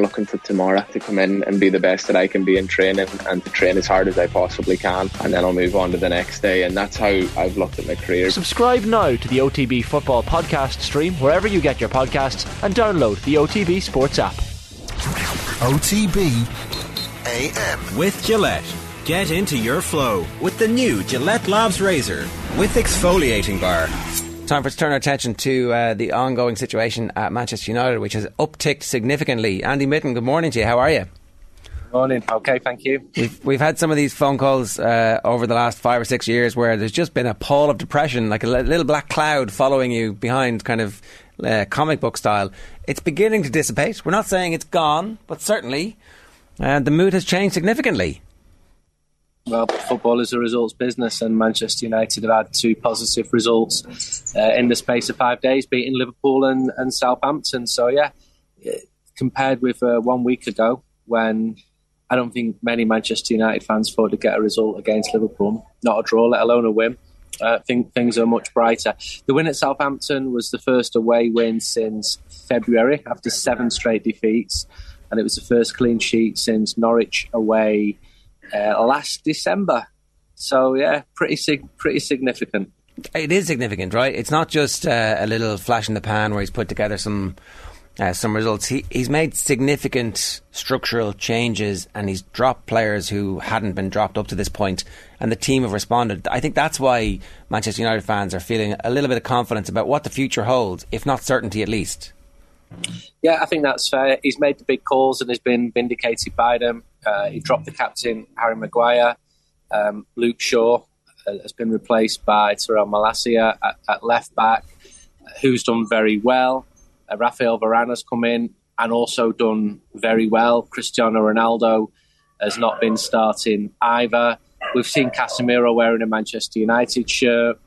looking for tomorrow to come in and be the best that I can be in training and to train as hard as I possibly can and then I'll move on to the next day and that's how I've looked at my career. Subscribe now to the OTB Football Podcast stream wherever you get your podcasts and download the OTB Sports app. OTB AM. With Gillette. Get into your flow with the new Gillette Labs Razor with exfoliating bar. Time for us to turn our attention to uh, the ongoing situation at Manchester United, which has upticked significantly. Andy Mitten, good morning to you. How are you? Morning. Okay, thank you. We've, we've had some of these phone calls uh, over the last five or six years where there's just been a pall of depression, like a little black cloud following you behind, kind of uh, comic book style. It's beginning to dissipate. We're not saying it's gone, but certainly uh, the mood has changed significantly. Well, football is a results business, and Manchester United have had two positive results uh, in the space of five days, beating Liverpool and, and Southampton. So, yeah, compared with uh, one week ago, when I don't think many Manchester United fans thought to get a result against Liverpool, not a draw, let alone a win. Uh, think things are much brighter. The win at Southampton was the first away win since February after seven straight defeats, and it was the first clean sheet since Norwich away uh, last December. So yeah, pretty sig- pretty significant. It is significant, right? It's not just uh, a little flash in the pan where he's put together some uh, some results. He, he's made significant structural changes and he's dropped players who hadn't been dropped up to this point, and the team have responded. I think that's why Manchester United fans are feeling a little bit of confidence about what the future holds, if not certainty at least. Yeah, I think that's fair. He's made the big calls and has been vindicated by them. Uh, he dropped the captain, Harry Maguire. Um, Luke Shaw uh, has been replaced by Tyrell Malacia at, at, left back, who's done very well. Uh, Rafael Varane has come in and also done very well. Cristiano Ronaldo has not been starting either. We've seen Casemiro wearing a Manchester United shirt.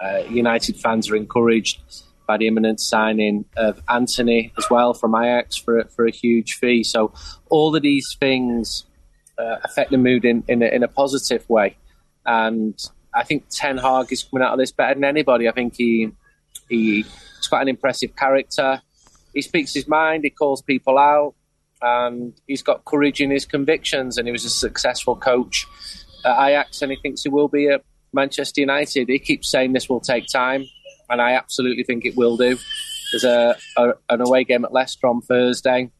Uh, United fans are encouraged by the imminent signing of Antony as well from Ajax for for a huge fee. So all of these things uh, affect the mood in in a, in a, positive way, and I think Ten Hag is coming out of this better than anybody. I think he he's quite an impressive character. He speaks his mind. He calls people out, and he's got courage in his convictions. And he was a successful coach at Ajax, and he thinks he will be at Manchester United. He keeps saying this will take time and I absolutely think it will do. There's a, a an away game at Leicester on Thursday.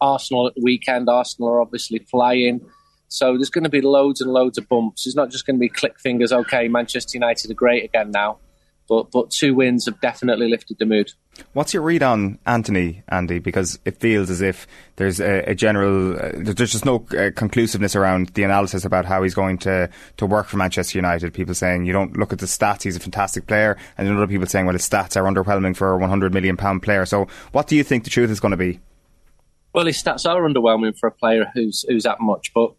Arsenal at the weekend. Arsenal are obviously flying. So there's going to be loads and loads of bumps. It's not just going to be click fingers. Okay, Manchester United are great again now, but but two wins have definitely lifted the mood. What's your read on Antony, Andy? Because it feels as if there's a, a general, uh, there's just no uh, conclusiveness around the analysis about how he's going to, to work for Manchester United. People saying you don't look at the stats, he's a fantastic player, and then other people saying, well, his stats are underwhelming for a 100 million pound player. So, what do you think the truth is going to be? Well, his stats are underwhelming for a player who's who's that much, but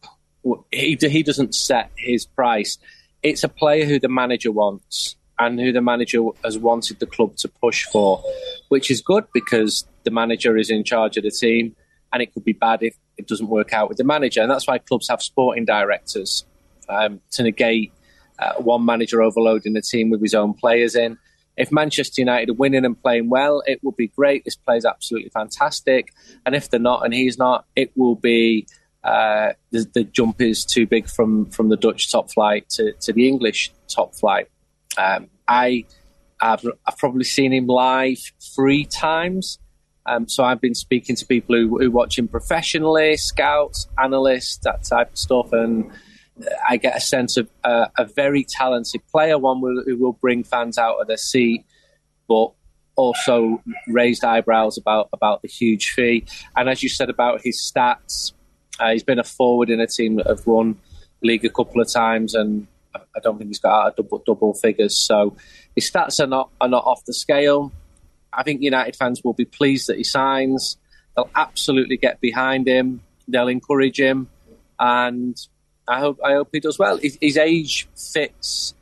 he he doesn't set his price. It's a player who the manager wants and who the manager has wanted the club to push for, which is good because the manager is in charge of the team, and it could be bad if it doesn't work out with the manager. And that's why clubs have sporting directors um, to negate uh, one manager overloading the team with his own players in. If Manchester United are winning and playing well, it will be great. This player's absolutely fantastic. And if they're not and he's not, it will be uh, the, the, jump is too big from, from the Dutch top flight to, to the English top flight. Um, I have I've probably seen him live three times. Um, so I've been speaking to people who, who watch him professionally, scouts, analysts, that type of stuff, and I get a sense of uh, a very talented player, one who, who will bring fans out of their seat, but also raised eyebrows about about the huge fee. And as you said about his stats, uh, he's been a forward in a team that have won league a couple of times, and I don't think he's got out of double double figures. So his stats are not are not off the scale. I think United fans will be pleased that he signs. They'll absolutely get behind him. They'll encourage him, and I hope I hope he does well. His, his age fits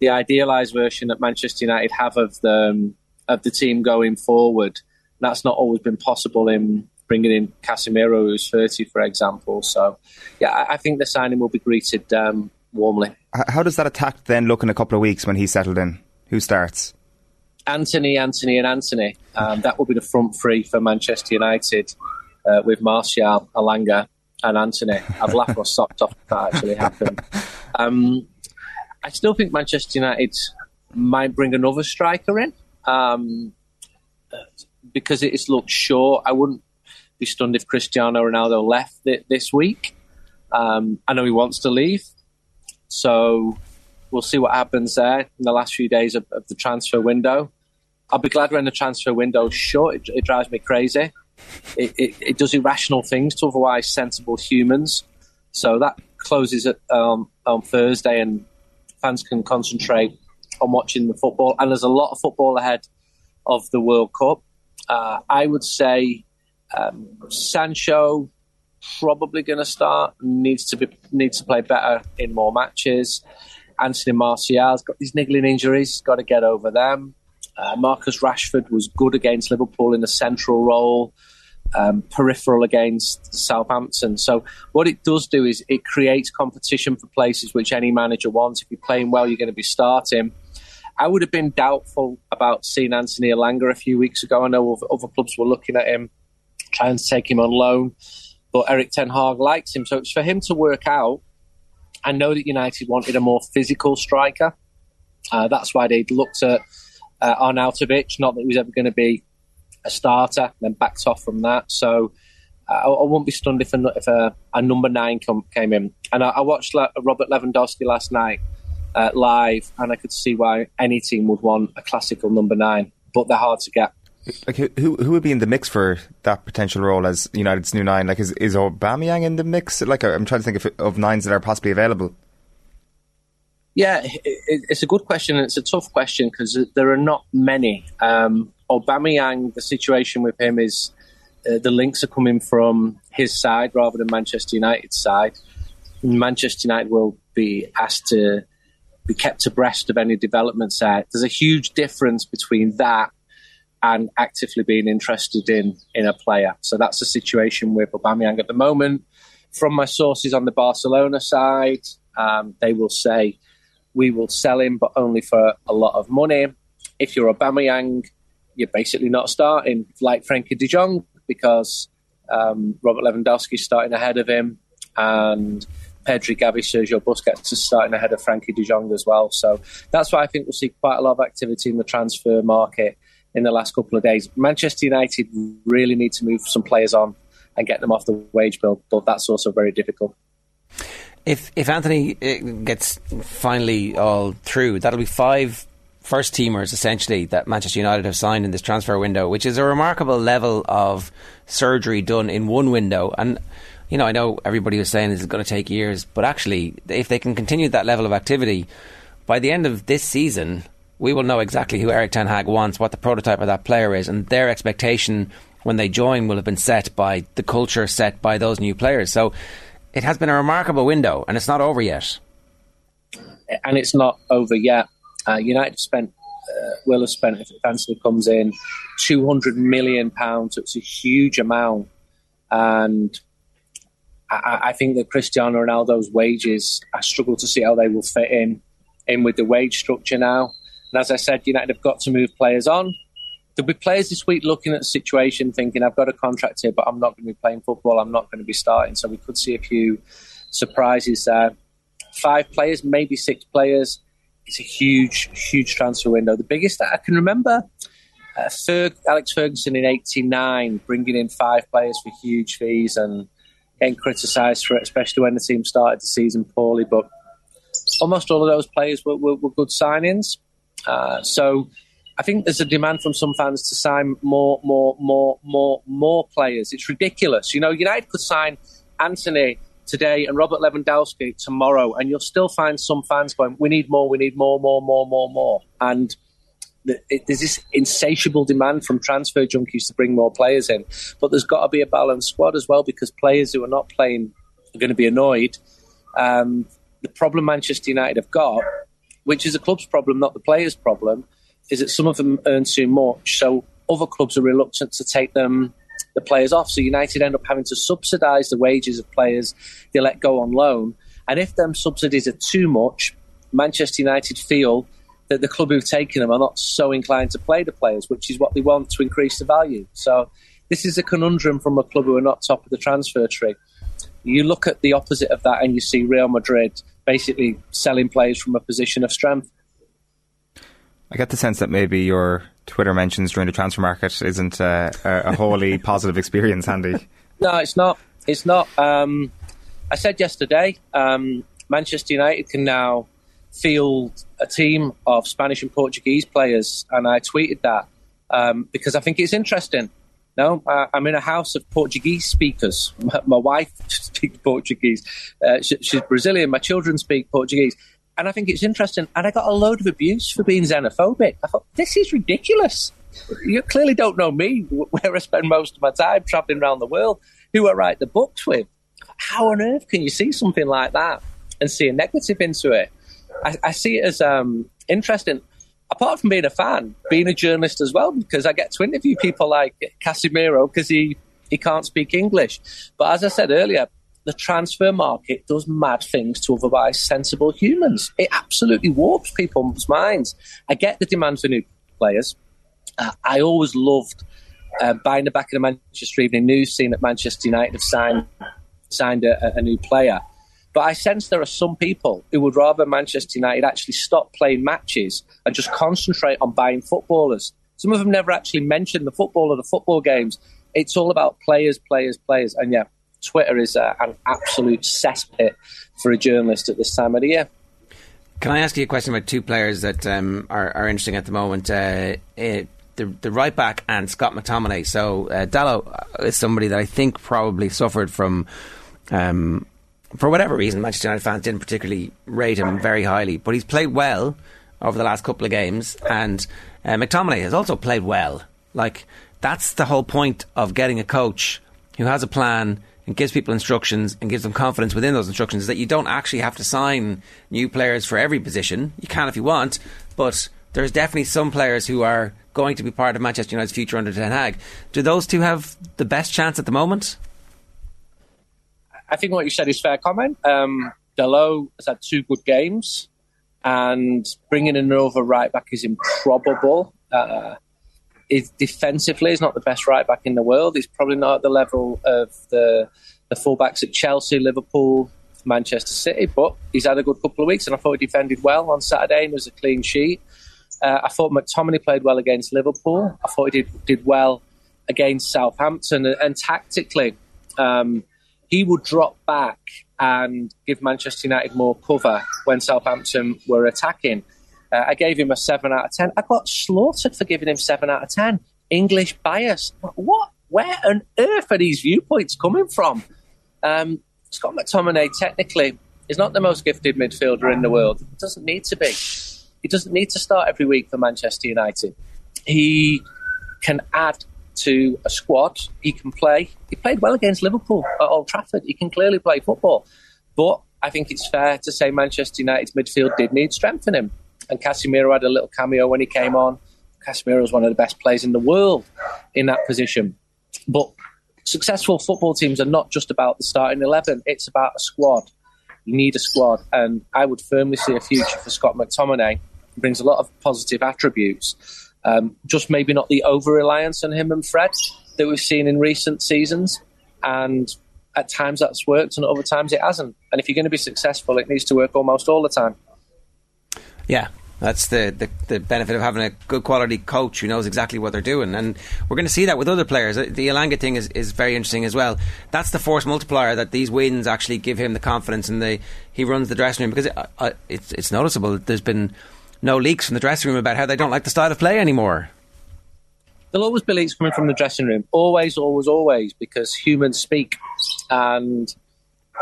the idealised version that Manchester United have of the um, of the team going forward. That's not always been possible in bringing in Casemiro, who's 30, for example. So, yeah, I, I think the signing will be greeted um, warmly. How does that attack then look in a couple of weeks when he's settled in? Who starts? Anthony, Anthony, and Anthony. Um, that will be the front three for Manchester United. uh, with Martial, Elanga, and Antony. I've laughed my socks off if that actually happened. Um, I still think Manchester United might bring another striker in um, because it is looked short. I wouldn't be stunned if Cristiano Ronaldo left this week. Um, I know he wants to leave, so we'll see what happens there in the last few days of, of the transfer window. I'll be glad when the transfer window is short. It, it drives me crazy. It, it, it, does irrational things to otherwise sensible humans. So that closes it um, on Thursday, and fans can concentrate on watching the football. And there's a lot of football ahead of the World Cup. Uh, I would say um, Sancho probably going to start. Needs to be needs to play better in more matches. Anthony Martial's got these niggling injuries. Got to get over them. Uh, Marcus Rashford was good against Liverpool in a central role, um, peripheral against Southampton. So what it does do is it creates competition for places which any manager wants. If you're playing well, you're going to be starting. I would have been doubtful about seeing Anthony Elanga a few weeks ago. I know other clubs were looking at him, trying to take him on loan, but Erik Ten Hag likes him. So it's for him to work out. I know that United wanted a more physical striker. Uh, that's why they looked at uh, Arnautovic. Not that he was ever going to be a starter, then backed off from that. So uh, I, I won't be stunned if a, if a, a number nine come, came in. And I, I watched Le- Robert Lewandowski last night uh, live, and I could see why any team would want a classical number nine, but they're hard to get. Like who who would be in the mix for that potential role as United's new nine? Like is is Aubameyang in the mix? Like I'm trying to think of, of nines that are possibly available. Yeah, it, it's a good question and it's a tough question because there are not many. Um, Aubameyang, the situation with him is uh, the links are coming from his side rather than Manchester United's side. Manchester United will be asked to be kept abreast of any developments there. There's a huge difference between that and actively being interested in in a player. So that's the situation with Aubameyang at the moment. From my sources on the Barcelona side, um, they will say we will sell him, but only for a lot of money. If you're Aubameyang, you're basically not starting like Frenkie De Jong because um, Robert Lewandowski is starting ahead of him, and Pedri, Gavi, Sergio Busquets is starting ahead of Frenkie De Jong as well. So that's why I think we'll see quite a lot of activity in the transfer market in the last couple of days. Manchester United really need to move some players on and get them off the wage bill, but that's also very difficult. If if Antony uh, gets finally all through, that'll be five first teamers essentially that Manchester United have signed in this transfer window, which is a remarkable level of surgery done in one window. And you know, I know everybody was saying this is going to take years, but actually, if they can continue that level of activity, by the end of this season, we will know exactly who Erik Ten Hag wants, what the prototype of that player is, and their expectation when they join will have been set by the culture set by those new players. So it has been a remarkable window, and it's not over yet. And it's not over yet. Uh, United spent, uh, will have spent, if Antony comes in, £200 million. So it's a huge amount. And I, I, think that Cristiano Ronaldo's wages, I struggle to see how they will fit in in with the wage structure now. And as I said, United have got to move players on. There'll be players this week looking at the situation, thinking, I've got a contract here, but I'm not going to be playing football. I'm not going to be starting. So we could see a few surprises there. Five players, maybe six players. It's a huge, huge transfer window. The biggest that I can remember, uh, Ferg, Alex Ferguson in '89, bringing in five players for huge fees and getting criticised for it, especially when the team started the season poorly. But almost all of those players were, were, were good signings. Uh, so I think there's a demand from some fans to sign more, more, more, more, more players. It's ridiculous. You know, United could sign Antony today and Robert Lewandowski tomorrow, and you'll still find some fans going, "We need more, we need more, more, more, more, more." And it, there's this insatiable demand from transfer junkies to bring more players in, but there's got to be a balanced squad as well because players who are not playing are going to be annoyed. Um, the problem Manchester United have got, which is a club's problem, not the players' problem, is that some of them earn too much, so other clubs are reluctant to take them the players off. So United end up having to subsidise the wages of players they let go on loan, and if them subsidies are too much, Manchester United feel that the club who've taken them are not so inclined to play the players, which is what they want to increase the value. So this is a conundrum from a club who are not top of the transfer tree. You look at the opposite of that and you see Real Madrid basically selling players from a position of strength. I get the sense that maybe your Twitter mentions during the transfer market isn't uh, a, wholly positive experience, Andy. No, it's not. It's not. Um, I said yesterday, um, Manchester United can now field a team of Spanish and Portuguese players, and I tweeted that um, because I think it's interesting. No, uh, I'm in a house of Portuguese speakers. My, my wife speaks Portuguese. Uh, she, she's Brazilian. My children speak Portuguese. And I think it's interesting. And I got a load of abuse for being xenophobic. I thought, this is ridiculous. You clearly don't know me, where I spend most of my time traveling around the world, who I write the books with. How on earth can you see something like that and see a negative into it? I, I see it as um, interesting apart from being a fan, being a journalist as well, because I get to interview people like Casemiro because he, he can't speak English. But as I said earlier, the transfer market does mad things to otherwise sensible humans. It absolutely warps people's minds. I get the demand for new players. Uh, I always loved uh, buying the back of the Manchester Evening News, seeing that Manchester United have signed signed a, a new player. But I sense there are some people who would rather Manchester United actually stop playing matches and just concentrate on buying footballers. Some of them never actually mention the football or the football games. It's all about players, players, players. And yeah, Twitter is a, an absolute cesspit for a journalist at this time of the year. Can I ask you a question about two players that um, are, are, interesting at the moment? Uh, it, the, the right back and Scott McTominay. So uh, Dalot is somebody that I think probably suffered from um, for whatever reason, Manchester United fans didn't particularly rate him very highly, but he's played well over the last couple of games, and uh, McTominay has also played well. Like that's the whole point of getting a coach who has a plan and gives people instructions and gives them confidence within those instructions. Is that you don't actually have to sign new players for every position. You can if you want, but there's definitely some players who are going to be part of Manchester United's future under Ten Hag. Do those two have the best chance at the moment? I think what you said is fair comment. Um, Dalot has had two good games, and bringing another right back is improbable. Uh, is defensively is not the best right back in the world. He's probably not at the level of the the fullbacks at Chelsea, Liverpool, Manchester City, but he's had a good couple of weeks, and I thought he defended well on Saturday and was a clean sheet. Uh, I thought McTominay played well against Liverpool. I thought he did did well against Southampton, and, and tactically. Um, he would drop back and give Manchester United more cover when Southampton were attacking. Uh, I gave him a 7 out of 10. I got slaughtered for giving him 7 out of 10. English bias. What? Where on earth are these viewpoints coming from? Um, Scott McTominay, technically, is not the most gifted midfielder in the world. He doesn't need to be. He doesn't need to start every week for Manchester United. He can add to a squad. He can play. He played well against Liverpool at Old Trafford. He can clearly play football. But I think it's fair to say Manchester United's midfield did need strengthening. And Casemiro had a little cameo when he came on. Casemiro is one of the best players in the world in that position. But successful football teams are not just about the starting 11, it's about a squad. You need a squad. And I would firmly see a future for Scott McTominay. He brings a lot of positive attributes. Um, just maybe not the over reliance on him and Fred that we've seen in recent seasons. And at times that's worked, and other times it hasn't. And if you're going to be successful, it needs to work almost all the time. Yeah, that's the, the, the, benefit of having a good quality coach who knows exactly what they're doing. And we're going to see that with other players. The Elanga thing is, is very interesting as well. That's the force multiplier that these wins actually give him the confidence and the, he runs the dressing room because it, uh, it's, it's noticeable. There's been no leaks from the dressing room about how they don't like the style of play anymore. There'll always be leaks coming from the dressing room. Always, always, always, because humans speak. And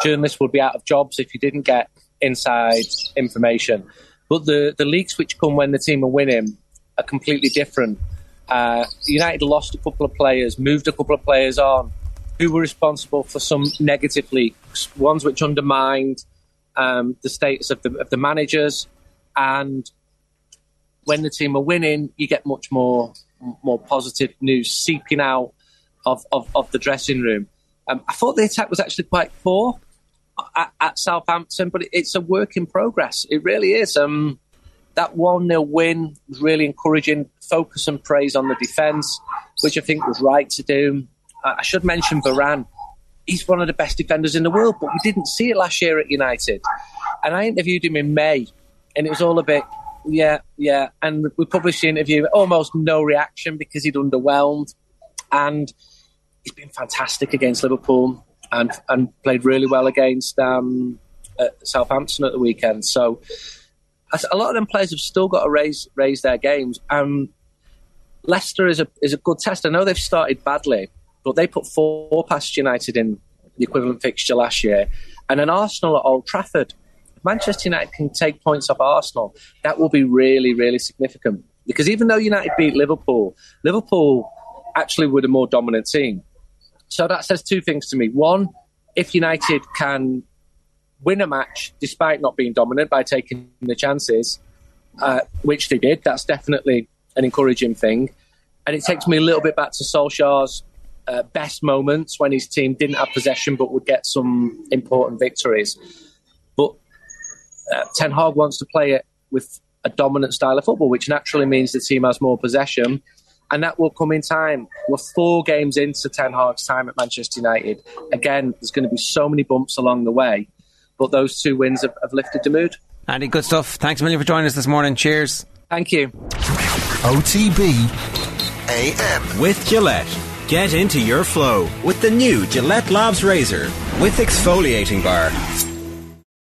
journalists would be out of jobs if you didn't get inside information. But the, the leaks which come when the team are winning are completely different. Uh, United lost a couple of players, moved a couple of players on, who were responsible for some negative leaks, ones which undermined um, the status of the, of the managers. And when the team are winning, you get much more more positive news seeping out of, of, of the dressing room. Um, I thought the attack was actually quite poor at, at Southampton, but it's a work in progress. It really is. Um, that 1 0 win was really encouraging. Focus and praise on the defence, which I think was right to do. I should mention Varane. He's one of the best defenders in the world, but we didn't see it last year at United. And I interviewed him in May, and it was all a bit, yeah, yeah. And we published the interview, almost no reaction because he'd underwhelmed. And he's been fantastic against Liverpool and and played really well against um, Southampton at the weekend. So a lot of them players have still got to raise raise their games. Um, Leicester is a is a good test. I know they've started badly, but they put four past United in the equivalent fixture last year, and an Arsenal at Old Trafford. Manchester United can take points off Arsenal, that will be really really significant. Because even though United beat Liverpool, Liverpool actually were the more dominant team. So that says two things to me. One, if United can win a match despite not being dominant by taking the chances, uh, which they did, that's definitely an encouraging thing. And it takes me a little bit back to Solskjaer's uh, best moments when his team didn't have possession but would get some important victories. But uh, Ten Hag wants to play it with a dominant style of football, which naturally means the team has more possession and that will come in time. We're four games into Ten Hag's time at Manchester United. Again, there's going to be so many bumps along the way, but those two wins have, have lifted the mood. Andy, good stuff. Thanks a million for joining us this morning. Cheers. Thank you. OTB AM. With Gillette. Get into your flow with the new Gillette Labs Razor with exfoliating bar.